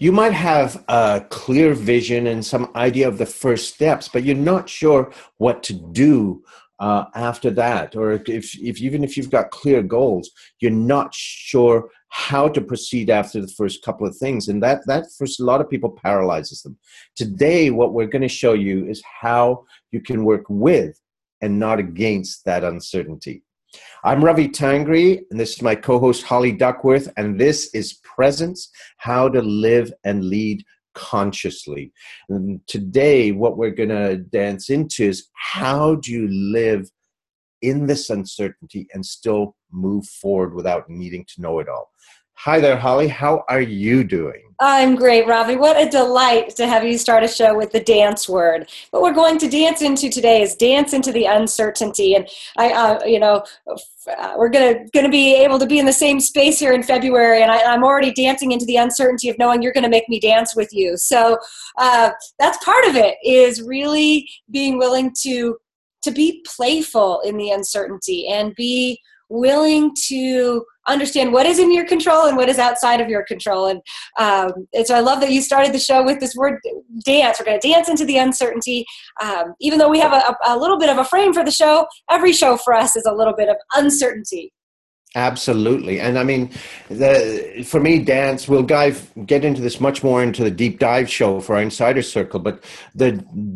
you might have a clear vision and some idea of the first steps, but you're not sure what to do uh, after that. Or if, if even if you've got clear goals, you're not sure how to proceed after the first couple of things. And that that for a lot of people paralyzes them. Today what we're going to show you is how you can work with and not against that uncertainty i'm ravi tangri and this is my co-host holly duckworth and this is presence how to live and lead consciously and today what we're going to dance into is how do you live in this uncertainty and still move forward without needing to know it all. Hi there, Holly. How are you doing? I'm great, Ravi. What a delight to have you start a show with the dance word. What we're going to dance into today is dance into the uncertainty, and I, uh, you know, uh, we're gonna gonna be able to be in the same space here in February, and I, am already dancing into the uncertainty of knowing you're to make me dance with you. So uh, that's part of it. Is really being willing to to be playful in the uncertainty and be willing to understand what is in your control and what is outside of your control. And, um, and so I love that you started the show with this word dance. We're going to dance into the uncertainty. Um, even though we have a, a little bit of a frame for the show, every show for us is a little bit of uncertainty. Absolutely, and I mean, the for me, dance. We'll dive get into this much more into the deep dive show for our insider circle, but the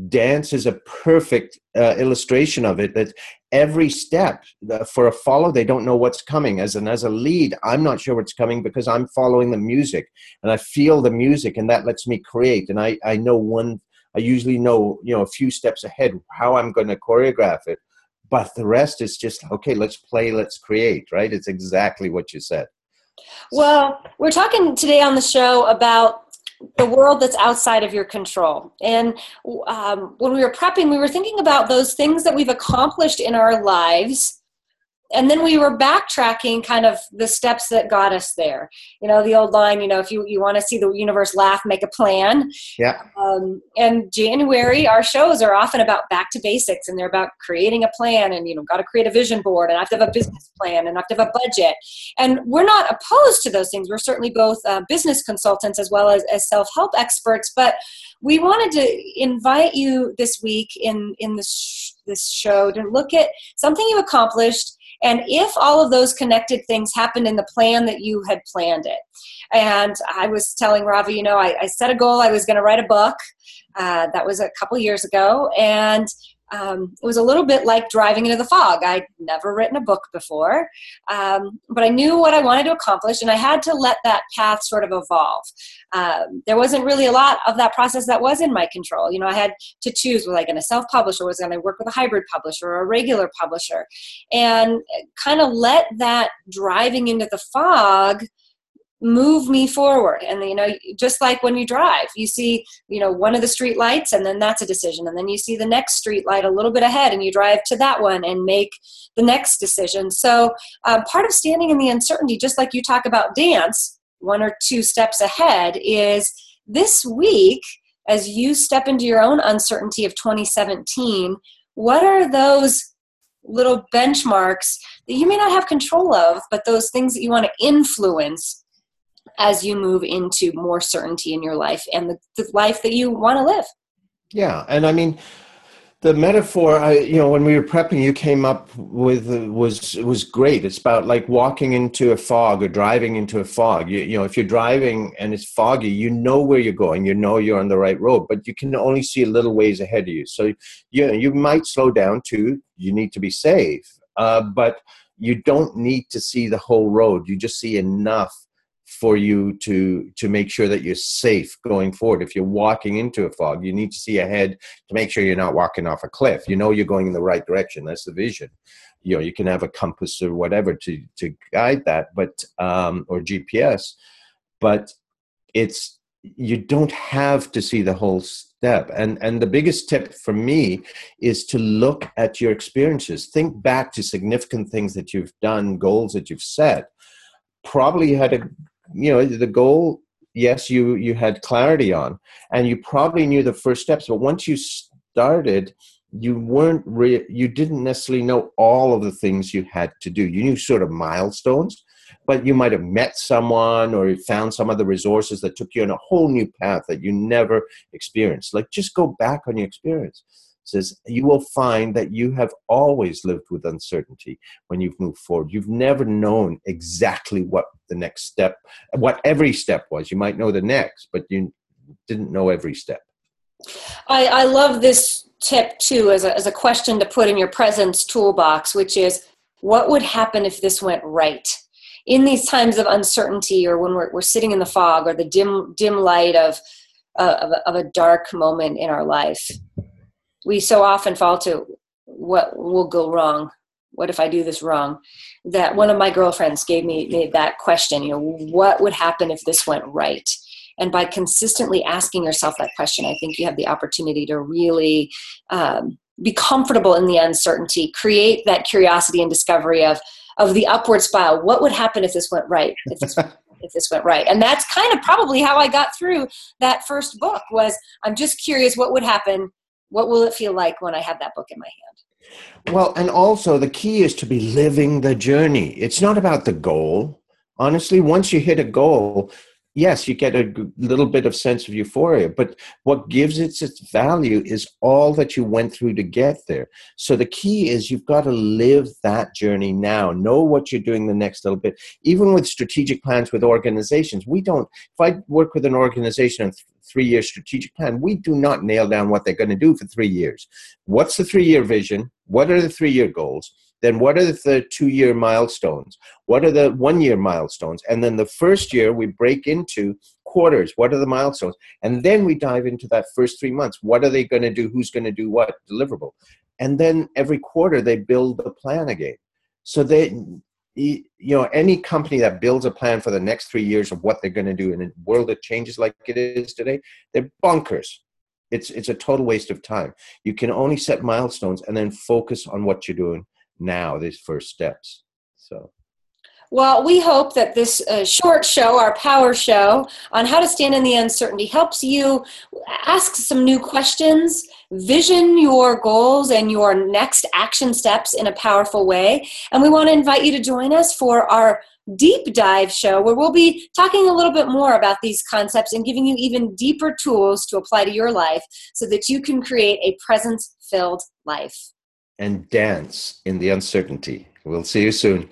dance is a perfect uh, illustration of it. That every step uh, for a follow, they don't know what's coming. As an as a lead, I'm not sure what's coming because I'm following the music and I feel the music, and that lets me create. And I I know one. I usually know you know a few steps ahead how I'm going to choreograph it but the rest is just okay let's play let's create right? It's exactly what you said. Well we're talking today on the show about the world that's outside of your control. And um, when we were prepping we were thinking about those things that we've accomplished in our lives and then we were backtracking kind of the steps that got us there. You know the old line you know if you, you want to see the universe laugh make a plan. Yeah. Um, and january our shows are often about back to basics and they're about creating a plan and you know got to create a vision board and i have to have a business plan and i have to have a budget. And we're not opposed to those things. We're certainly both uh, business consultants as well as, as self-help experts but we wanted to invite you this week in in this this show to look at something you accomplished and if all of those connected things happened in the plan that you had planned it. And I was telling Ravi, you know, I, I set a goal, I was going to write a book. Uh, that was a couple years ago. And um, it was a little bit like driving into the fog. I'd never written a book before, um, but I knew what I wanted to accomplish, and I had to let that path sort of evolve. Um, there wasn't really a lot of that process that was in my control. You know, I had to choose: was I going to self-publish, or was I going to work with a hybrid publisher or a regular publisher? And kind of let that driving into the fog move me forward. And you know just like when you drive you see you know one of the street lights and then that's a decision. And then you see the next street light a little bit ahead and you drive to that one and make the next decision. So um, part of standing in the uncertainty just like you talk about dance one or two steps ahead is this week as you step into your own uncertainty of 2017 what are those little benchmarks that you may not have control of but those things that you want to influence as you move into more certainty in your life and the, the life that you want to live. Yeah, and I mean, the metaphor I, you know when we were prepping you came up with uh, was was great. It's about like walking into a fog or driving into a fog. You, you know if you're driving and it's foggy you know where you're going. You know you're on the right road but you can only see a little ways ahead of you. So you know, you might slow down too you need to be safe uh, but you don't need to see the whole road. You just see enough for you to to make sure that you're safe going forward. If you're walking into a fog you need to see ahead to make sure you're not walking off a cliff. You know you're going in the right direction. That's the vision. You know you can have a compass or whatever to to guide that but um or gps but it's you don't have to see the whole step. And and the biggest tip for me is to look at your experiences. Think back to significant things that you've done goals that you've set. Probably had a you know the goal yes you you had clarity on and you probably knew the first steps but once you started you weren't re- you didn't necessarily know all of the things you had to do you knew sort of milestones but you might have met someone or you found some of the resources that took you on a whole new path that you never experienced. Like just go back on your experience. Says you will find that you have always lived with uncertainty when you've moved forward. You've never known exactly what the next step, what every step was. You might know the next, but you didn't know every step. I, I love this tip too as a, as a question to put in your presence toolbox, which is what would happen if this went right? In these times of uncertainty or when we're, we're sitting in the fog or the dim, dim light of, uh, of, of a dark moment in our life, we so often fall to what will go wrong what if i do this wrong that one of my girlfriends gave me made that question you know what would happen if this went right and by consistently asking yourself that question, I think you have the opportunity to really um, be comfortable in the uncertainty, create that curiosity and discovery of of the upward spiral. What would happen if this went right? If this, if this went right, and that's kind of probably how I got through that first book. Was I'm just curious what would happen. What will it feel like when I have that book in my hand? Well, and also the key is to be living the journey. It's not about the goal. Honestly, once you hit a goal, yes, you get a little bit of sense of euphoria, but what gives it its value is all that you went through to get there. So the key is you've got to live that journey now. Know what you're doing the next little bit. Even with strategic plans with organizations, we don't, if I work with an organization on three year strategic plan, we do not nail down what they're going to do for three years. What's the three year vision? What are the three year goals? Then what are the two year milestones? What are the one year milestones? And then the first year we break into quarters. What are the milestones? And then we dive into that first three months. What are they going to do? Who's going to do what? Deliverable. And then every quarter they build the plan again. So they, you know, any company that builds a plan for the next three years of what they're going to do in a world that changes like it is today, they're bunkers. It's it's a total waste of time. You can only set milestones and then focus on what you're doing now these first steps. So. Well, we hope that this uh, short show, our power show on how to stand in the uncertainty, helps you ask some new questions, vision your goals and your next action steps in a powerful way. And we want to invite you to join us for our deep dive show where we'll be talking a little bit more about these concepts and giving you even deeper tools to apply to your life so that you can create a presence filled life and dance in the uncertainty. We'll see you soon.